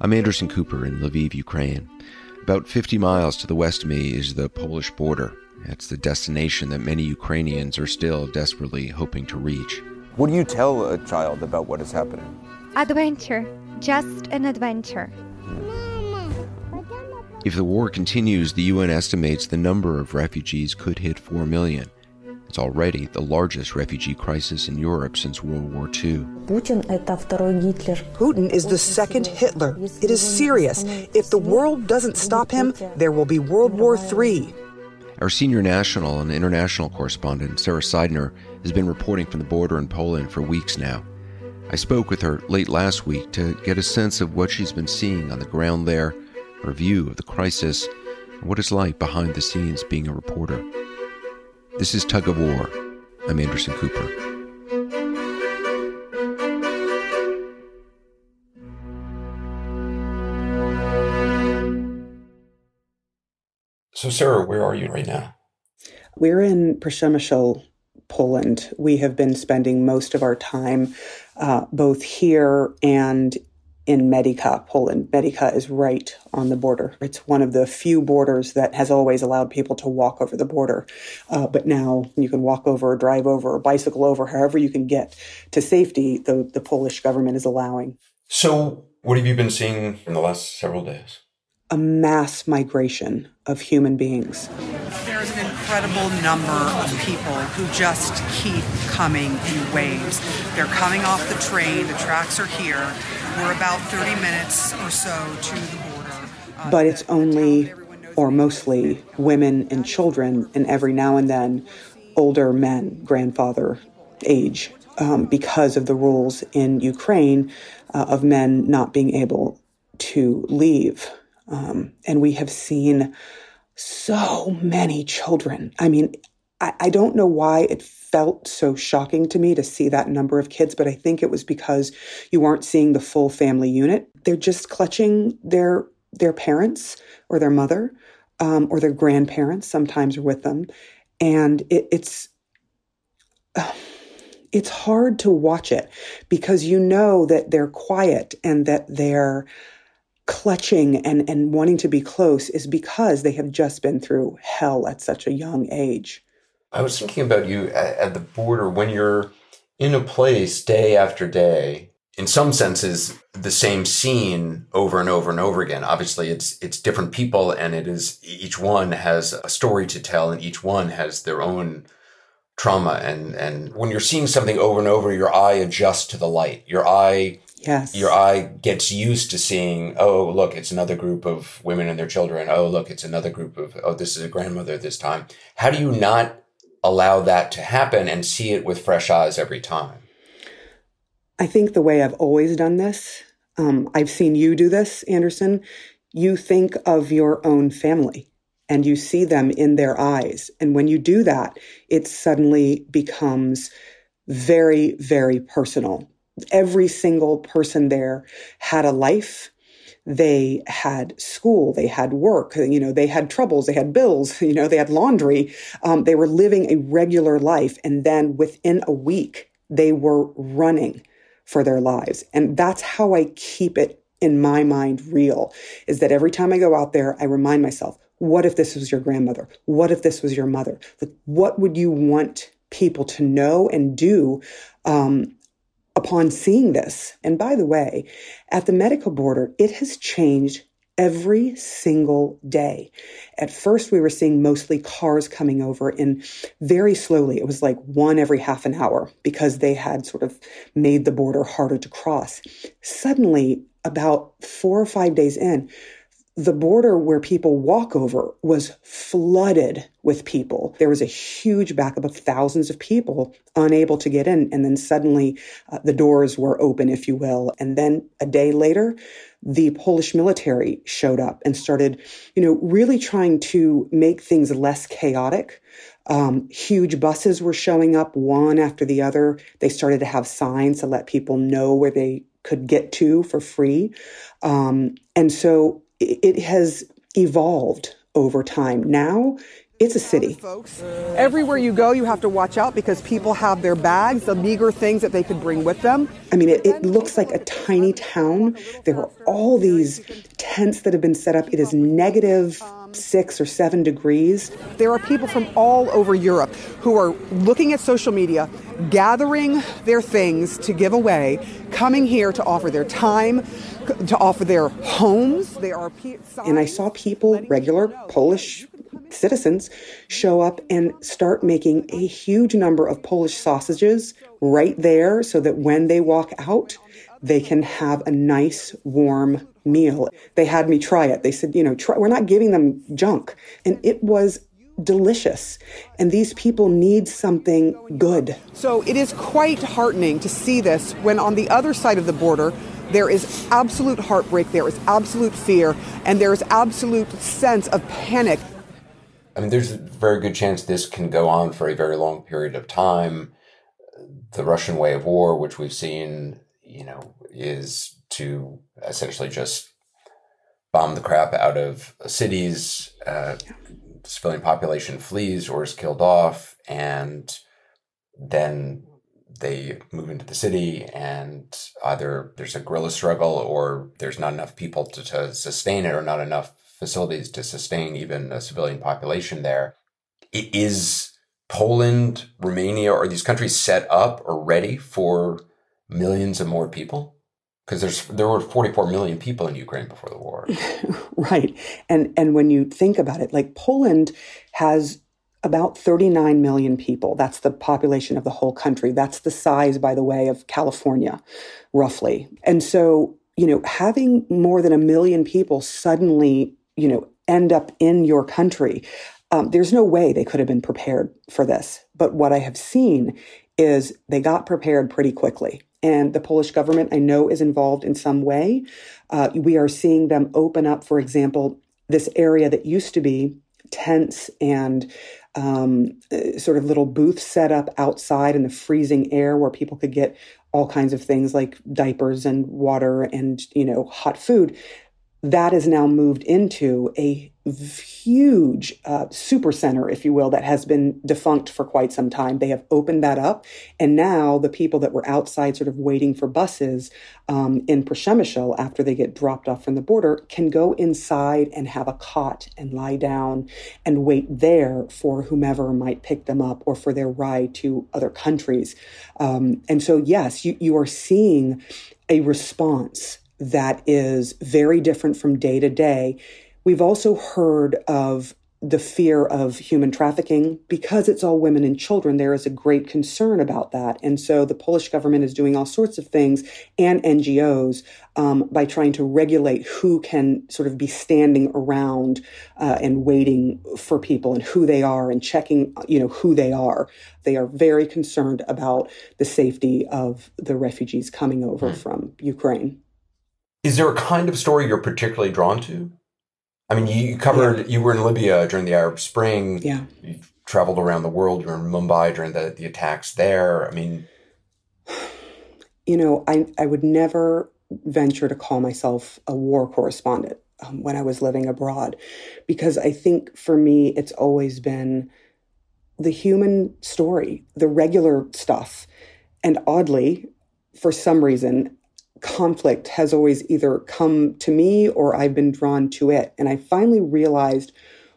I'm Anderson Cooper in Lviv, Ukraine. About 50 miles to the west of me is the Polish border. It's the destination that many Ukrainians are still desperately hoping to reach. What do you tell a child about what is happening? Adventure. Just an adventure. If the war continues, the UN estimates the number of refugees could hit 4 million. It's already the largest refugee crisis in Europe since World War II. Putin is the second Hitler. It is serious. If the world doesn't stop him, there will be World War III. Our senior national and international correspondent, Sara Sidner, has been reporting from the border in Poland for weeks now. I spoke with her late last week to get a sense of what she's been seeing on the ground there, her view of the crisis, and what it's like behind the scenes being a reporter. This is Tug of War. I'm Anderson Cooper. So, Sara, where are you right now? We're in Przemysl, Poland. We have been spending most of our time uh, both here and in Medyka, Poland. Medyka is right on the border. It's one of the few borders that has always allowed people to walk over the border. Uh, but now you can walk over, or drive over, or bicycle over, however you can get to safety, the, the Polish government is allowing. So, what have you been seeing in the last several days? A mass migration of human beings. There's an incredible number of people who just keep coming in waves. They're coming off the train, the tracks are here. We're about 30 minutes or so to the border. Uh, but it's only or mostly women and children, and every now and then older men, grandfather age, um, because of the rules in Ukraine uh, of men not being able to leave. Um, and we have seen so many children. I mean, I, I don't know why it felt so shocking to me to see that number of kids, but I think it was because you weren't seeing the full family unit. They're just clutching their their parents or their mother um, or their grandparents. Sometimes are with them, and it, it's. Uh, it's hard to watch it because you know that they're quiet and that they're clutching and, and wanting to be close is because they have just been through hell at such a young age. I was thinking about you at, at the border when you're in a place day after day. In some senses, the same scene over and over and over again. Obviously, it's it's different people, and it is each one has a story to tell, and each one has their own trauma. And and when you're seeing something over and over, your eye adjusts to the light. Your eye Yes. Your eye gets used to seeing, oh, look, it's another group of women and their children. Oh, look, it's another group of, oh, this is a grandmother this time. How do you not allow that to happen and see it with fresh eyes every time? I think the way I've always done this, um, I've seen you do this, Anderson. You think of your own family and you see them in their eyes. And when you do that, it suddenly becomes very, very personal. Every single person there had a life they had school, they had work, you know, they had troubles, they had bills, you know, they had laundry. Um, they were living a regular life. And then within a week, they were running for their lives. And that's how I keep it in my mind real is that every time I go out there, I remind myself, what if this was your grandmother? What if this was your mother? Like, what would you want people to know and do um, upon seeing this. And by the way, at the Medyka border, it has changed every single day. At first, we were seeing mostly cars coming over in very slowly. It was like one every half an hour because they had sort of made the border harder to cross. Suddenly, about four or five days in, the border where people walk over was flooded with people. There was a huge backup of thousands of people unable to get in. And then suddenly uh, the doors were open, if you will. And then a day later, the Polish military showed up and started, you know, really trying to make things less chaotic. Um, huge buses were showing up one after the other. They started to have signs to let people know where they could get to for free. Um, and so it has evolved over time. Now it's a city. Folks, everywhere you go, you have to watch out because people have their bags, the meager things that they could bring with them. I mean, it, it, looks like a tiny town. There are all these tents that have been set up. It is negative six or seven degrees. There are people from all over Europe who are looking at social media, gathering their things to give away, coming here to offer their time, to offer their homes. There are pe- and I saw people, regular Polish citizens, show up and start making a huge number of Polish sausages right there so that when they walk out, they can have a nice warm meal. They had me try it. They said, you know, try, we're not giving them junk. And it was delicious. And these people need something good. So it is quite heartening to see this when on the other side of the border, there is absolute heartbreak, there is absolute fear, and there is absolute sense of panic. I mean, there's a very good chance this can go on for a very long period of time. The Russian way of war, which we've seen, you know, is to essentially just bomb the crap out of cities. Uh, civilian population flees or is killed off, and then they move into the city and either there's a guerrilla struggle or there's not enough people to, to sustain it or not enough facilities to sustain even a civilian population there. Is Poland, Romania, are these countries set up or ready for millions and more people? Because there's there were 44 million people in Ukraine before the war. right. And and when you think about it, like Poland has about 39 million people. That's the population of the whole country. That's the size, by the way, of California, roughly. And so, you know, having more than a million people suddenly, you know, end up in your country, um, there's no way they could have been prepared for this. But what I have seen is they got prepared pretty quickly. And the Polish government, I know, is involved in some way. Uh, we are seeing them open up, for example, this area that used to be tents and um, uh, sort of little booths set up outside in the freezing air where people could get all kinds of things like diapers and water and you know hot food that is now moved into a huge uh, super center, if you will, that has been defunct for quite some time. They have opened that up. And now the people that were outside sort of waiting for buses um, in Przemysl after they get dropped off from the border can go inside and have a cot and lie down and wait there for whomever might pick them up or for their ride to other countries. Um, and so, yes, you, you are seeing a response that is very different from day to day. We've also heard of the fear of human trafficking because it's all women and children there is a great concern about that and so the polish government is doing all sorts of things and ngos um, by trying to regulate who can sort of be standing around uh, and waiting for people and who they are and checking you know who they are they are very concerned about the safety of the refugees coming over mm. from ukraine is there a kind of story you're particularly drawn to? I mean, you covered, yeah. you were in Libya during the Arab Spring. Yeah. You traveled around the world. You were in Mumbai during the, the attacks there. I mean, you know, I, I would never venture to call myself a war correspondent um, when I was living abroad because I think for me, it's always been the human story, the regular stuff. And oddly, for some reason, conflict has always either come to me or I've been drawn to it. And I finally realized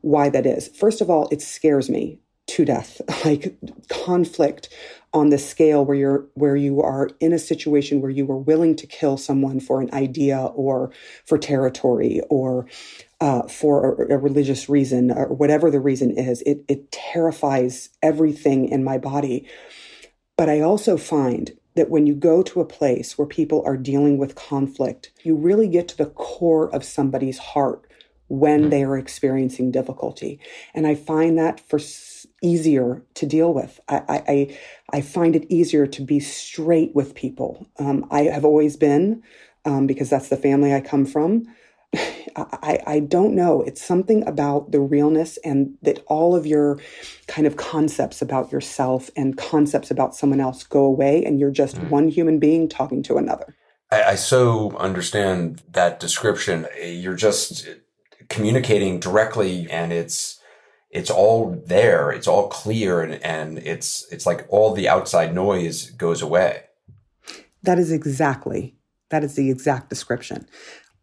why that is. First of all, it scares me to death. Like conflict on the scale where you're where you are in a situation where you are willing to kill someone for an idea or for territory or uh, for a, a, religious reason or whatever the reason is. It it terrifies everything in my body. But I also find that when you go to a place where people are dealing with conflict, you really get to the core of somebody's heart when they are experiencing difficulty. And I find that for easier to deal with. I, I, I find it easier to be straight with people. Um, I have always been, um, because that's the family I come from. I, I don't know. It's something about the realness and that all of your kind of concepts about yourself and concepts about someone else go away, and you're just mm. one human being talking to another. I, I so understand that description. You're just communicating directly, and it's it's all there. It's all clear, and, and it's it's like all the outside noise goes away. That is exactly that is the exact description,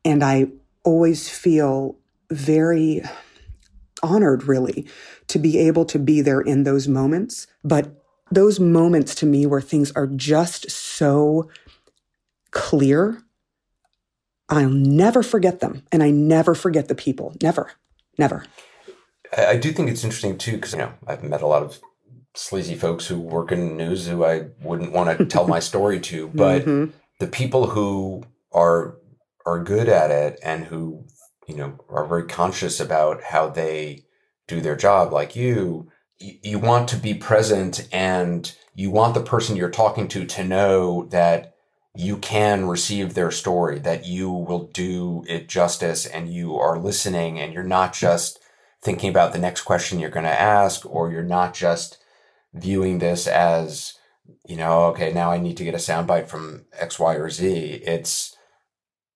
and I always feel very honored, really, to be able to be there in those moments. But those moments to me where things are just so clear, I'll never forget them. And I never forget the people. Never, never. I do think it's interesting too, because, you know, I've met a lot of sleazy folks who work in news who I wouldn't want to tell my story to, but mm-hmm. the people who are are good at it and who you know are very conscious about how they do their job like you you, want to be present and you want the person you're talking to to know that you can receive their story that you will do it justice and you are listening and you're not just thinking about the next question you're going to ask or you're not just viewing this as you know okay now i need to get a soundbite from x y or z. It's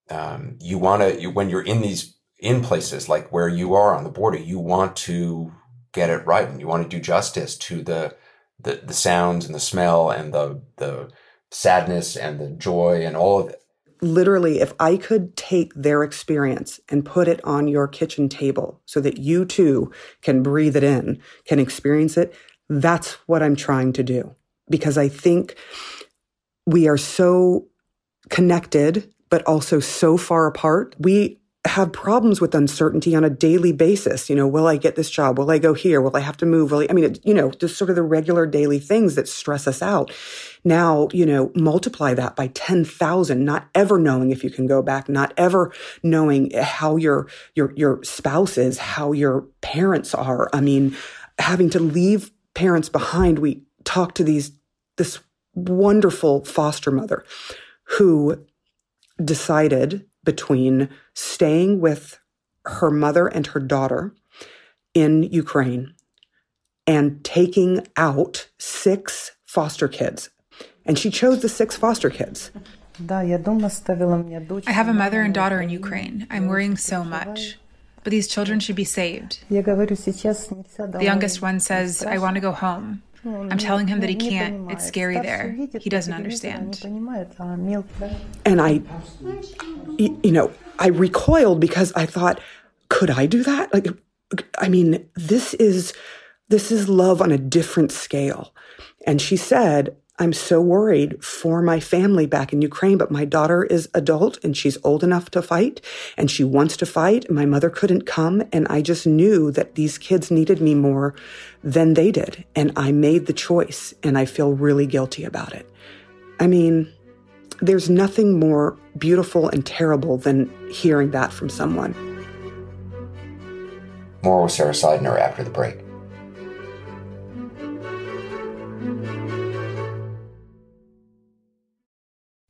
um, you want to you, when you're in these in places like where you are on the border, you want to get it right and you want to do justice to the the, the sounds and the smell and the the sadness and the joy and all of it. Literally, if I could take their experience and put it on your kitchen table so that you too can breathe it in, can experience it, that's what I'm trying to do. Because I think we are so connected but also so far apart. We have problems with uncertainty on a daily basis. You know, will I get this job? Will I go here? Will I have to move? Will I, I mean, it, you know, just sort of the regular daily things that stress us out. Now, you know, multiply that by 10,000, not ever knowing if you can go back, not ever knowing how your, your, your spouse is, how your parents are. I mean, having to leave parents behind. We talk to these, this wonderful foster mother who decided between staying with her mother and her daughter in Ukraine and taking out six foster kids. And she chose the six foster kids. I have a mother and daughter in Ukraine. I'm worrying so much. But these children should be saved. The youngest one says, I want to go home. I'm telling him that he can't. It's scary there. He doesn't understand. And I, you know, I recoiled because I thought, could I do that? Like, I mean, this is this is love on a different scale. And she said, I'm so worried for my family back in Ukraine, but my daughter is adult and she's old enough to fight and she wants to fight. My mother couldn't come. And I just knew that these kids needed me more than they did. And I made the choice and I feel really guilty about it. I mean, there's nothing more beautiful and terrible than hearing that from someone. More with Sara Sidner after the break.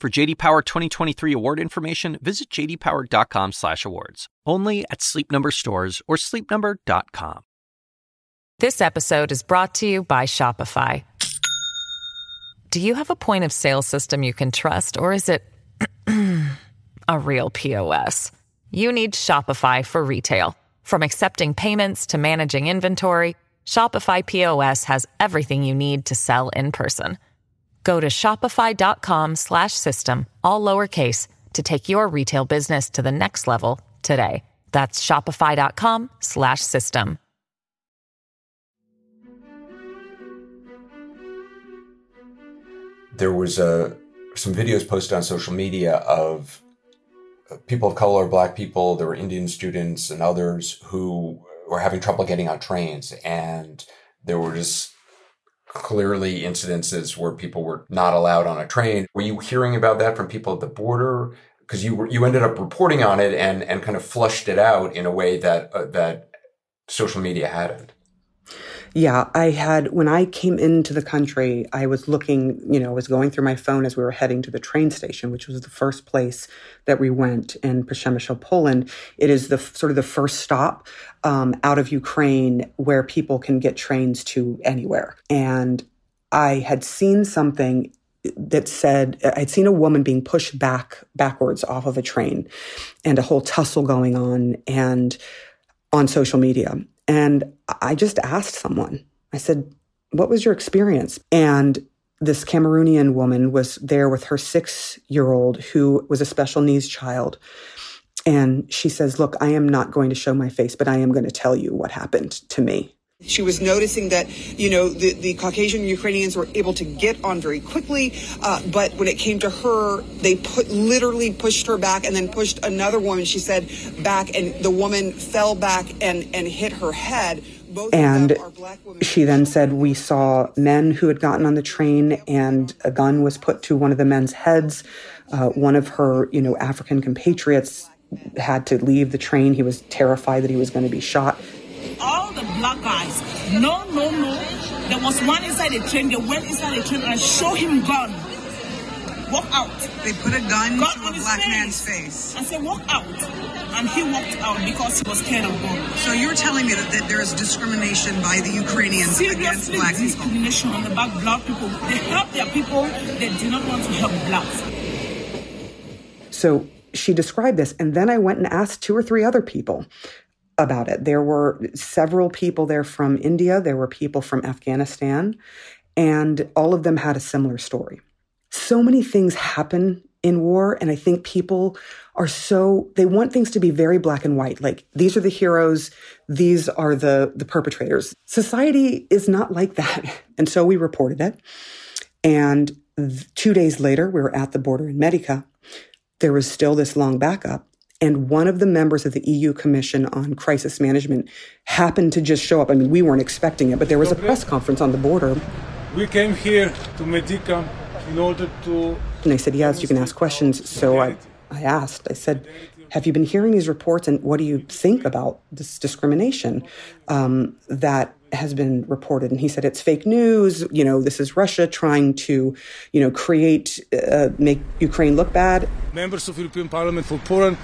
For JD Power 2023 award information, visit jdpower.com/awards. Only at Sleep Number stores or sleepnumber.com. This episode is brought to you by Shopify. Do you have a point of sale system you can trust, or is it a real POS? You need Shopify for retail. From accepting payments to managing inventory, Shopify POS has everything you need to sell in person. Go to shopify.com slash system, all lowercase to take your retail business to the next level today. That's shopify.com slash system. There was a some videos posted on social media of uh, people of color, black people, there were Indian students and others who were having trouble getting on trains. And there were just clearly incidences where people were not allowed on a train. Were you hearing about that from people at the border? Because you were, you ended up reporting on it and, and kind of flushed it out in a way that, uh, that social media hadn't. Yeah, I had, when I came into the country, I was looking, you know, I was going through my phone as we were heading to the train station, which was the first place that we went in Przemysl, Poland. It is the sort of the first stop um, out of Ukraine where people can get trains to anywhere. And I had seen something that said I'd seen a woman being pushed back backwards off of a train and a whole tussle going on and on social media. And I just asked someone, I said, What was your experience? And this Cameroonian woman was there with her six year old who was a special needs child. And she says, Look, I am not going to show my face, but I am going to tell you what happened to me. She was noticing that, you know, the, the Caucasian Ukrainians were able to get on very quickly, uh, but when it came to her, they put literally pushed her back and then pushed another woman, she said, back, and the woman fell back and, and hit her head. Both and she then said, We saw men who had gotten on the train, and a gun was put to one of the men's heads. Uh, one of her, you know, African compatriots had to leave the train. He was terrified that he was going to be shot black guys, no, no, no. There was one inside the train. They went inside the train and show him gun. Walk out. They put a gun, gun to a black face. man's face. And said, walk out. And he walked out because he was scared of gun. So you're telling me that, that there is discrimination by the Ukrainians Seriously, against black people? discrimination on the back black people. They help their people. They do not want to help blacks. So she described this, and then I went and asked two or three other people about it. There were several people there from India, there were people from Afghanistan, and all of them had a similar story. So many things happen in war, and I think people are so they want things to be very black and white. Like these are the heroes, these are the the perpetrators. Society is not like that. And so we reported it. And th- two days later, we were at the border in Medyka. There was still this long backup. And one of the members of the EU Commission on Crisis Management happened to just show up. I mean, we weren't expecting it, but there was a press conference on the border. We came here to Medyka in order to. And I said, yes, you can ask questions. So I, I asked, I said, have you been hearing these reports and what do you think about this discrimination um, that has been reported and he said it's fake news you know this is russia trying to you know create uh, make ukraine look bad members of european parliament for poland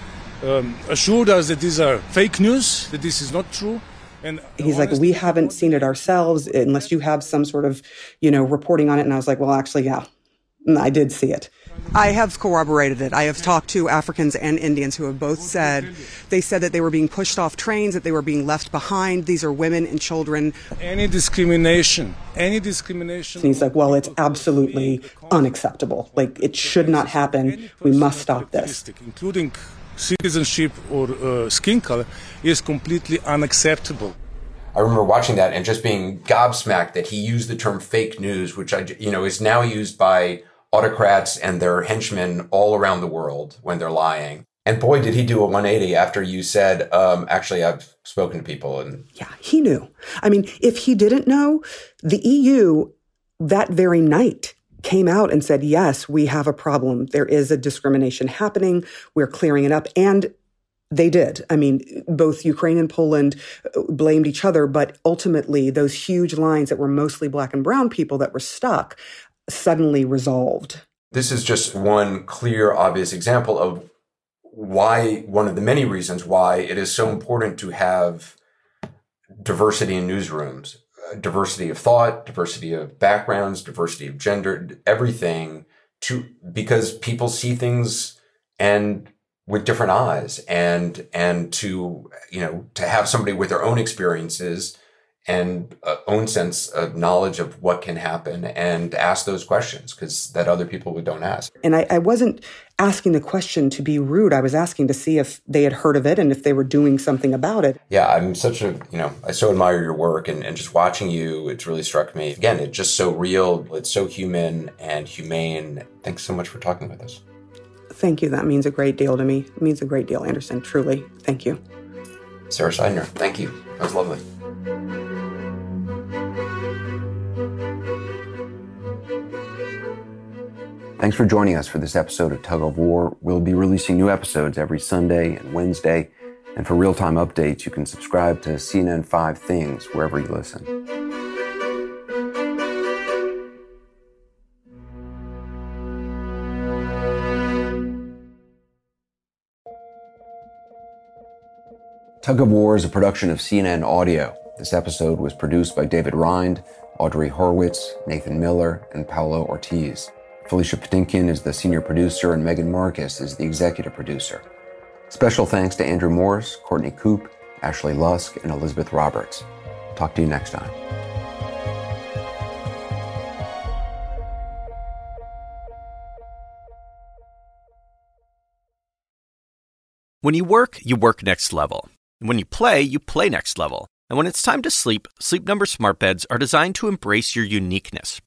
um, assured us that these are fake news, that this is not true. And he's like, we haven't seen it ourselves unless you have some sort of, you know, reporting on it. And I was like, well, actually, yeah, I did see it. I have corroborated it. I have talked to Africans and Indians who have both said they said that they were being pushed off trains, that they were being left behind. These are women and children. Any discrimination, any discrimination. And he's like, well, it's absolutely unacceptable. Like, it should not happen. We must stop this. Including citizenship or uh, skin color is completely unacceptable. I remember watching that and just being gobsmacked that he used the term fake news, which I, you know, is now used by autocrats and their henchmen all around the world when they're lying. And boy, did he do a 180 after you said, um, actually, I've spoken to people and. Yeah, he knew. I mean, if he didn't know, the EU that very night came out and said, yes, we have a problem. There is a discrimination happening. We're clearing it up. And they did. I mean, both Ukraine and Poland uh, blamed each other, but ultimately, those huge lines that were mostly black and brown people that were stuck suddenly resolved. This is just one clear, obvious example of why, one of the many reasons why it is so important to have diversity in newsrooms diversity of thought, diversity of backgrounds, diversity of gender, everything to because people see things and with different eyes and and to you know to have somebody with their own experiences and uh, own sense of knowledge of what can happen and ask those questions because that other people don't ask. And I, I, wasn't asking the question to be rude. I was asking to see if they had heard of it and if they were doing something about it. Yeah, I'm such a, you know, I so admire your work and, and just watching you, it's really struck me. Again, it's just so real. It's so human and humane. Thanks so much for talking with us. Thank you. That means a great deal to me. It means a great deal, Anderson. Truly. Thank you. Sara Sidner, thank you. That was lovely. Thanks for joining us for this episode of Tug of War. We'll be releasing new episodes every Sunday and Wednesday. And for real time updates, you can subscribe to CNN 5 Things wherever you listen. Tug of War is a production of CNN Audio. This episode was produced by David Rind, Audrey Horwitz, Nathan Miller, and Paolo Ortiz. Felicia Patinkin is the senior producer, and Megan Marcus is the executive producer. Special thanks to Andrew Morris, Courtney Coupe, Ashley Lusk, and Elizabeth Roberts. Talk to you next time. When you work, you work next level. And when you play, you play next level. And when it's time to sleep, Sleep Number smart beds are designed to embrace your uniqueness,